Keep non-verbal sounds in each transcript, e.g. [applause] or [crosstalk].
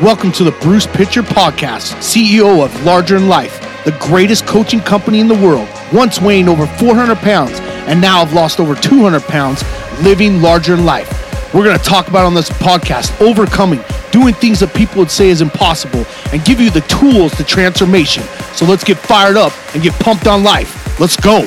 Welcome to the Bruce Pitcher Podcast, CEO of Larger Than Life, the greatest coaching company in the world. Once weighing over 400 pounds and now have lost over 200 pounds, living larger in life. We're going to talk about on this podcast overcoming, doing things that people would say is impossible, and give you the tools to transformation. So let's get fired up and get pumped on life. Let's go.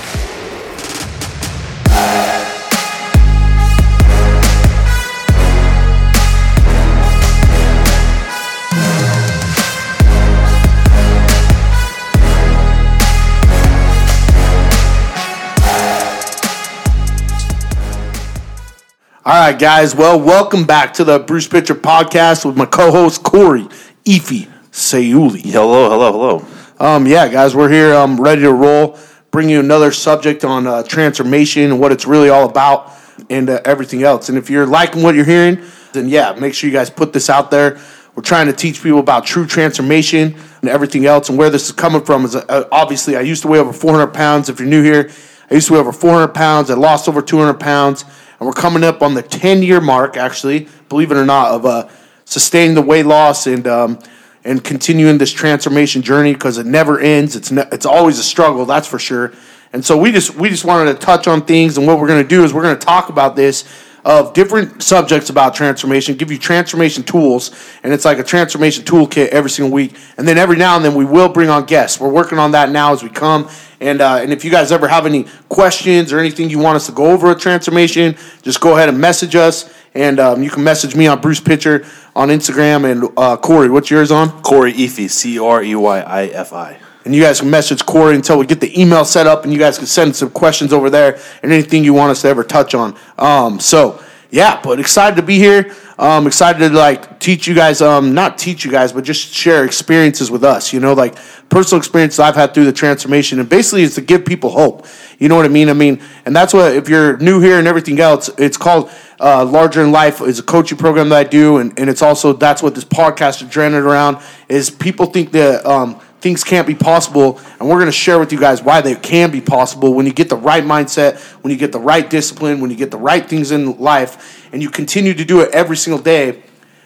All right, guys. Well, welcome back to the Bruce Pitcher podcast with my co-host Corey Efi Sayuli. Hello, hello, hello. Um, yeah, guys, we're here. I'm ready to roll. Bring you another subject on uh, transformation and what it's really all about, and uh, everything else. And if you're liking what you're hearing, then yeah, make sure you guys put this out there. We're trying to teach people about true transformation and everything else, and where this is coming from is uh, obviously I used to weigh over 400 pounds. If you're new here, I used to weigh over 400 pounds. I lost over 200 pounds and we're coming up on the 10 year mark, actually, believe it or not, of uh, sustaining the weight loss and um, and continuing this transformation journey because it never ends. It's ne- it's always a struggle, that's for sure. And so we just we just wanted to touch on things, and what we're going to do is we're going to talk about this of different subjects about transformation, give you transformation tools, and it's like a transformation toolkit every single week. And then every now and then we will bring on guests. We're working on that now as we come. And uh, and if you guys ever have any questions or anything you want us to go over a transformation, just go ahead and message us. And um, you can message me on Bruce Pitcher on Instagram. And uh, Corey, what's yours on? Corey Efi, C R E Y I F I. And you guys can message Corey until we get the email set up, and you guys can send some questions over there and anything you want us to ever touch on. Um, so yeah, but excited to be here. Um, excited to like teach you guys, um, not teach you guys, but just share experiences with us. You know, like personal experiences I've had through the transformation, and basically is to give people hope. You know what I mean? I mean, and that's what if you're new here and everything else, it's called uh, Larger Than Life is a coaching program that I do, and, and it's also that's what this podcast is centered around. Is people think that um, things can't be possible, and we're going to share with you guys why they can be possible when you get the right mindset, when you get the right discipline, when you get the right things in life, and you continue to do it every single day.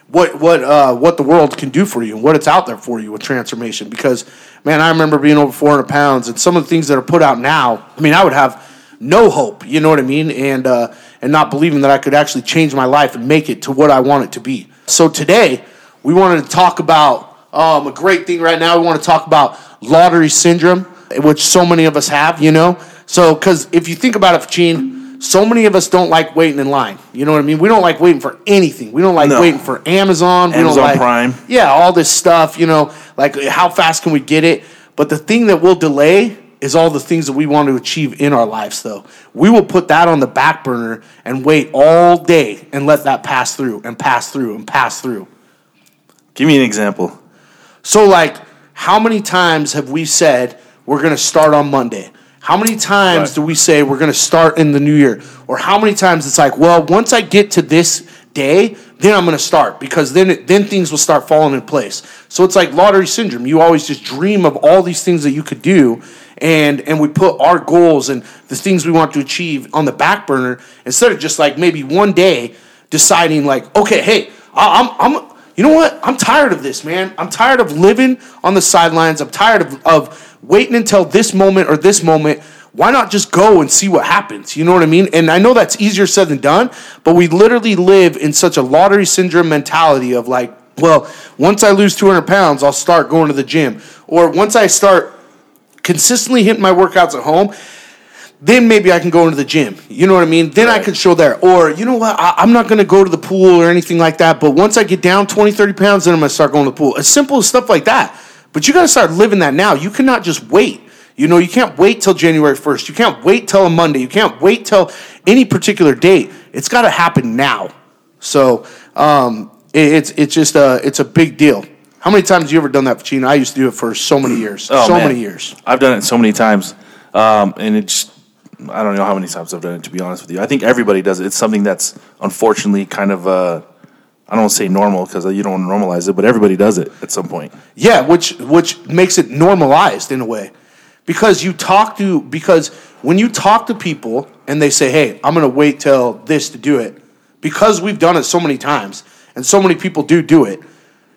What what uh, what the world can do for you and what it's out there for you with transformation. Because man, I remember being over 400 pounds, and some of the things that are put out now. I mean, I would have no hope. You know what I mean? And uh, and not believing that I could actually change my life and make it to what I want it to be. So today we wanted to talk about um, a great thing right now. We want to talk about lottery syndrome, which so many of us have, you know? So, because if you think about it, Gene, so many of us don't like waiting in line. You know what I mean? We don't like waiting for anything. We don't like no. waiting for Amazon. Amazon we don't like, Prime. Yeah, all this stuff, you know, like how fast can we get it? But the thing that will delay is all the things that we want to achieve in our lives, though. We will put that on the back burner and wait all day and let that pass through and pass through and pass through. Give me an example. So, like, how many times have we said we're going to start on Monday? How many times right. do we say we're going to start in the new year? Or how many times it's like, well, once I get to this day, then I'm going to start because then it, then things will start falling in place. So it's like lottery syndrome. You always just dream of all these things that you could do, and and we put our goals and the things we want to achieve on the back burner instead of just like maybe one day deciding like, okay, hey, I'm I'm you know what? I'm tired of this, man. I'm tired of living on the sidelines. I'm tired of, of waiting until this moment or this moment. Why not just go and see what happens? You know what I mean? And I know that's easier said than done, but we literally live in such a lottery syndrome mentality of like, well, once I lose 200 pounds, I'll start going to the gym. Or once I start consistently hitting my workouts at home, then maybe I can go into the gym. You know what I mean? Then right. I can show there. Or, you know what? I, am not going to go to the pool or anything like that. But once I get down 20, 30 pounds, then I'm going to start going to the pool. As simple as stuff like that. But you got to start living that now. You cannot just wait. You know, you can't wait till January 1st. You can't wait till a Monday. You can't wait till any particular date. It's got to happen now. So um, it, it's, it's just a, it's a big deal. How many times have you ever done that, Pacino? I used to do it for so many years. Oh, so man. many years. I've done it so many times. Um, and it's I don't know how many times I've done it. To be honest with you, I think everybody does it. It's something that's unfortunately kind of uh, I don't say normal because you don't want to normalize it, but everybody does it at some point. Yeah, which which makes it normalized in a way, because you talk to because when you talk to people and they say, "Hey, I'm going to wait till this to do it," because we've done it so many times and so many people do do it.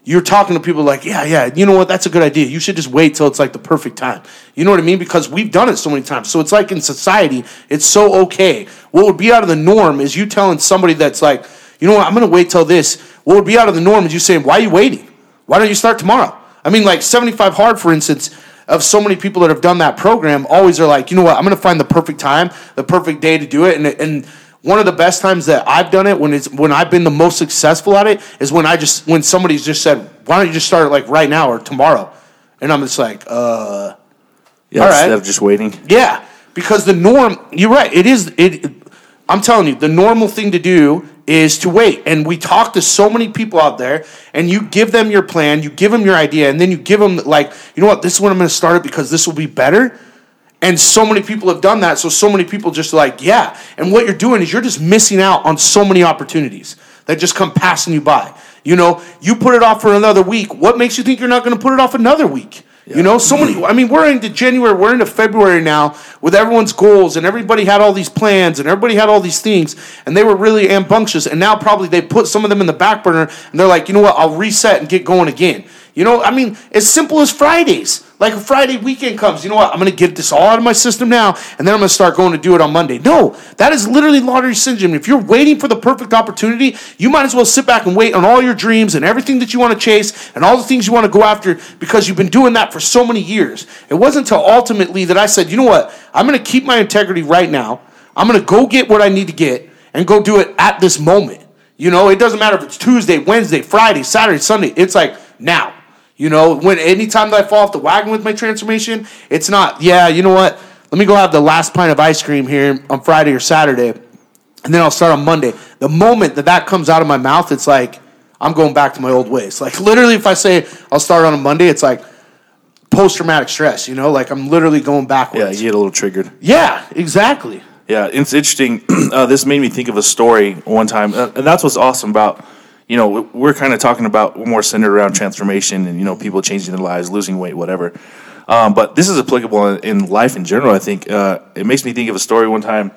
You're talking to people like, "Yeah, yeah, you know what? That's a good idea. You should just wait till it's like the perfect time." You know what I mean? Because we've done it so many times. So it's like in society, it's so okay. What would be out of the norm is you telling somebody that's like, "You know what? I'm going to wait till this." What would be out of the norm is you saying, "Why are you waiting? Why don't you start tomorrow?" I mean, like 75 hard, for instance of so many people that have done that program always are like, you know what, I'm going to find the perfect time, the perfect day to do it. And, and one of the best times that I've done it when it's when I've been the most successful at it is when I just when somebody's just said, why don't you just start it like right now or tomorrow? And I'm just like, uh, yeah, all instead right. of just waiting. yeah, because the norm, you're right. It is it. I'm telling you, the normal thing to do is to wait. And we talk to so many people out there, and you give them your plan, you give them your idea, and then you give them like, you know what, this is when I'm going to start it because this will be better. And so many people have done that. So so many people just like, yeah. And what you're doing is you're just missing out on so many opportunities that just come passing you by. You know, you put it off for another week. What makes you think you're not going to put it off another week? You know, so many. I mean, we're into January, we're into February now with everyone's goals, and everybody had all these plans, and everybody had all these things, and they were really ambitious. And now probably they put some of them in the back burner, and they're like, you know what? I'll reset and get going again. You know, I mean, as simple as Fridays. Like a Friday weekend comes, you know what? I'm going to get this all out of my system now, and then I'm going to start going to do it on Monday. No, that is literally lottery syndrome. If you're waiting for the perfect opportunity, you might as well sit back and wait on all your dreams and everything that you want to chase and all the things you want to go after because you've been doing that for so many years. It wasn't until ultimately that I said, you know what? I'm going to keep my integrity right now. I'm going to go get what I need to get and go do it at this moment. You know, it doesn't matter if it's Tuesday, Wednesday, Friday, Saturday, Sunday. It's like now. You know, when anytime that I fall off the wagon with my transformation, it's not, yeah, you know what? Let me go have the last pint of ice cream here on Friday or Saturday, and then I'll start on Monday. The moment that that comes out of my mouth, it's like, I'm going back to my old ways. Like, literally, if I say I'll start on a Monday, it's like post traumatic stress, you know? Like, I'm literally going backwards. Yeah, you get a little triggered. Yeah, exactly. Yeah, it's interesting. [clears throat] Uh, this made me think of a story one time, uh, and that's what's awesome about. You know, we're kind of talking about more centered around transformation and you know people changing their lives, losing weight, whatever. Um, but this is applicable in, life in general. I think uh, it makes me think of a story. One time,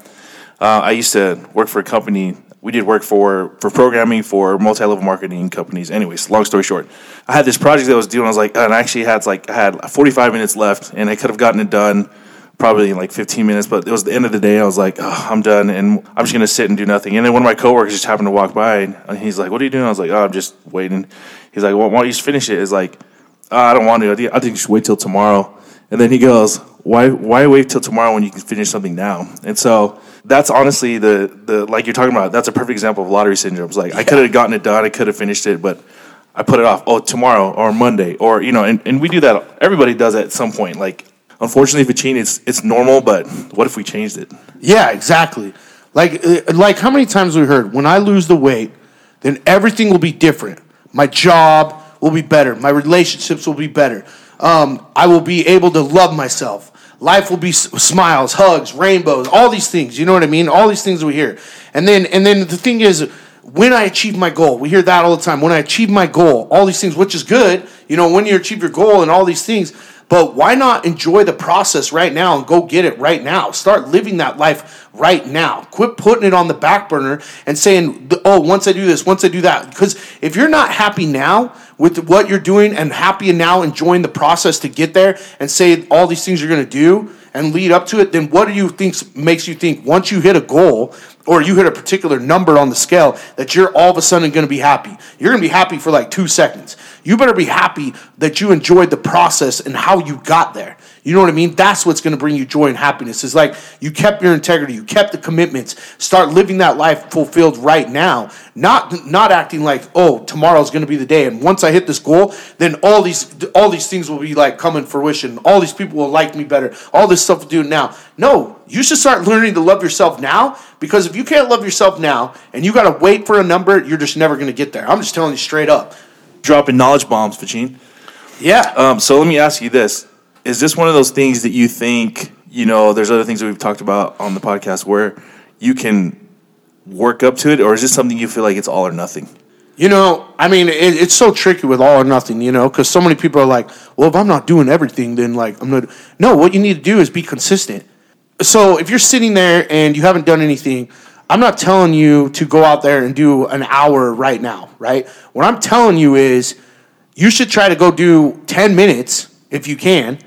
uh, I used to work for a company. We did work for for programming for multi level marketing companies. Anyways, long story short, I had this project that I was doing. I was like, and I actually had like I had 45 minutes left, and I could have gotten it done probably in like 15 minutes, but it was the end of the day. I was like, oh, I'm done, and I'm just gonna sit and do nothing. And then one of my coworkers just happened to walk by, and he's like, "What are you doing?" I was like, "Oh, I'm just waiting." He's like, well, "Why don't you just finish it?" It's like, oh, "I don't want to. I think I think you should wait till tomorrow." And then he goes, "Why why wait till tomorrow when you can finish something now?" And so that's honestly the the like you're talking about. That's a perfect example of lottery syndrome. It's like I could have gotten it done, I could have finished it, but I put it off. Oh, tomorrow or Monday or you know, and, and we do that. Everybody does at some point. Like unfortunately, change, it's it's normal. But what if we changed it? Yeah, exactly. Like, uh, like how many times we heard when I lose the weight, then everything will be different. My job will be better. My relationships will be better. Um, I will be able to love myself. Life will be s- smiles, hugs, rainbows, all these things. You know what I mean? All these things we hear, and then and then the thing is, when I achieve my goal, we hear that all the time. When I achieve my goal, all these things, which is good. You know, when you achieve your goal and all these things, but why not enjoy the process right now and go get it right now? Start living that life right now. Quit putting it on the back burner and saying, oh, once I do this, once I do that. Because if you're not happy now with what you're doing and happy now enjoying the process to get there and say all these things you're going to do and lead up to it, then what do you think makes you think once you hit a goal or you hit a particular number on the scale that you're all of a sudden going to be happy? You're going to be happy for like two seconds. You better be happy that you enjoyed the process and how you got there. You know what I mean? That's what's going to bring you joy and happiness. It's like you kept your integrity, you kept the commitments. Start living that life fulfilled right now, not not acting like, "Oh, tomorrow's going to be the day and once I hit this goal, then all these all these things will be like come in fruition. All these people will like me better. All this stuff will do now." No, you should start learning to love yourself now because if you can't love yourself now and you got to wait for a number, you're just never going to get there. I'm just telling you straight up. Dropping knowledge bombs, Fachin. Yeah. Um, so let me ask you this: Is this one of those things that you think you know? There's other things that we've talked about on the podcast where you can work up to it, or is this something you feel like it's all or nothing? You know, I mean, it, it's so tricky with all or nothing, you know, because so many people are like, well, if I'm not doing everything, then like, I'm not. No, what you need to do is be consistent. So if you're sitting there and you haven't done anything, I'm not telling you to go out there and do an hour right now, right? What I'm telling you is you should try to go do 10 minutes if you can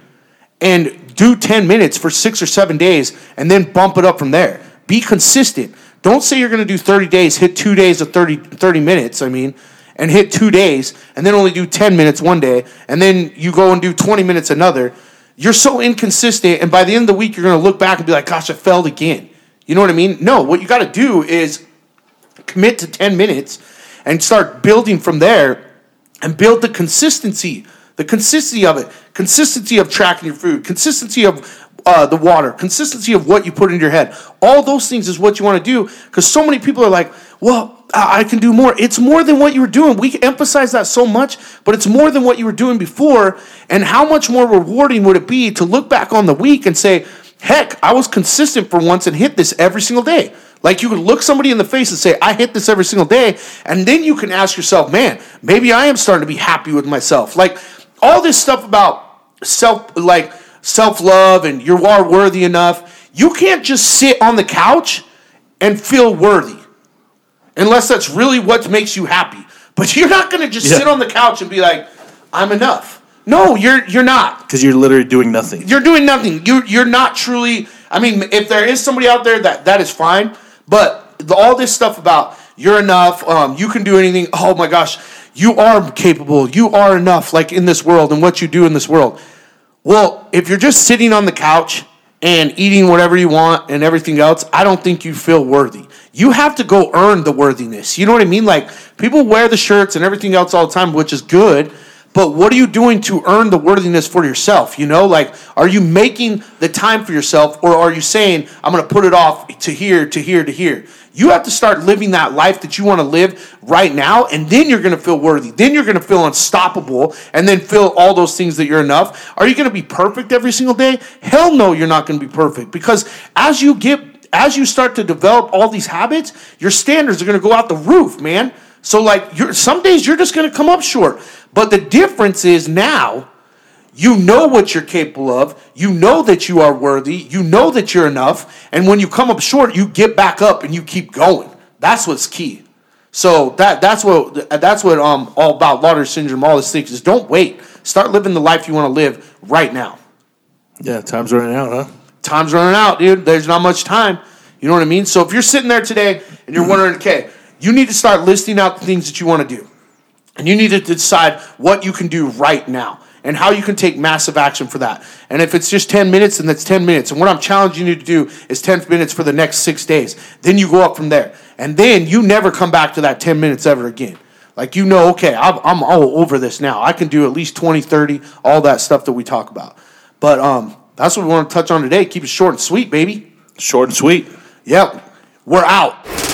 and do 10 minutes for six or seven days and then bump it up from there. Be consistent. Don't say you're going to do 30 days, hit two days of 30, 30 minutes, I mean, and hit two days, and then only do 10 minutes one day, and then you go and do 20 minutes another. You're so inconsistent, and by the end of the week, you're going to look back and be like, gosh, I failed again. You know what I mean? No, what you got to do is commit to 10 minutes and start building from there and build the consistency the consistency of it consistency of tracking your food consistency of uh, the water consistency of what you put in your head all those things is what you want to do because so many people are like well I can do more. It's more than what you were doing. We emphasize that so much, but it's more than what you were doing before. And how much more rewarding would it be to look back on the week and say, heck, I was consistent for once and hit this every single day? Like you could look somebody in the face and say, I hit this every single day. And then you can ask yourself, man, maybe I am starting to be happy with myself. Like all this stuff about self, like self love and you are worthy enough. You can't just sit on the couch and feel worthy unless that's really what makes you happy. But [laughs] you're not going to just yeah. sit on the couch and be like, I'm enough. No, you're you're not. Because you're literally doing nothing. You're doing nothing. You you're not truly. I mean, if there is somebody out there that that is fine. But the, all this stuff about you're enough, um, you can do anything. Oh my gosh, you are capable. You are enough. Like in this world and what you do in this world. Well, if you're just sitting on the couch and eating whatever you want and everything else, I don't think you feel worthy. You have to go earn the worthiness. You know what I mean? Like people wear the shirts and everything else all the time, which is good. But what are you doing to earn the worthiness for yourself? You know, like, are you making the time for yourself or are you saying, I'm going to put it off to here, to here, to here? You have to start living that life that you want to live right now, and then you're going to feel worthy. Then you're going to feel unstoppable, and then feel all those things that you're enough. Are you going to be perfect every single day? Hell no, you're not going to be perfect because as you get as you start to develop all these habits, your standards are going to go out the roof, man. So like you're some days you're just going to come up short. But the difference is now you know what you're capable of. You know that you are worthy. You know that you're enough. And when you come up short, you get back up and you keep going. That's what's key. So that that's what that's what um all about lottery syndrome. All this things is don't wait. Start living the life you want to live right now. Yeah, time's running out, huh? Time's running out, dude. There's not much time. You know what I mean? So if you're sitting there today and you're wondering, okay, you need to start listing out the things that you want to do. And you need to decide what you can do right now and how you can take massive action for that. And if it's just 10 minutes, then that's 10 minutes. And what I'm challenging you to do is 10 minutes for the next six days. Then you go up from there. And then you never come back to that 10 minutes ever again. Like you know, okay, I'm, I'm all over this now. I can do at least 20, 30, all that stuff that we talk about. But um, that's what we want to touch on today. Keep it short and sweet, baby. Short and sweet. Yep. We're out.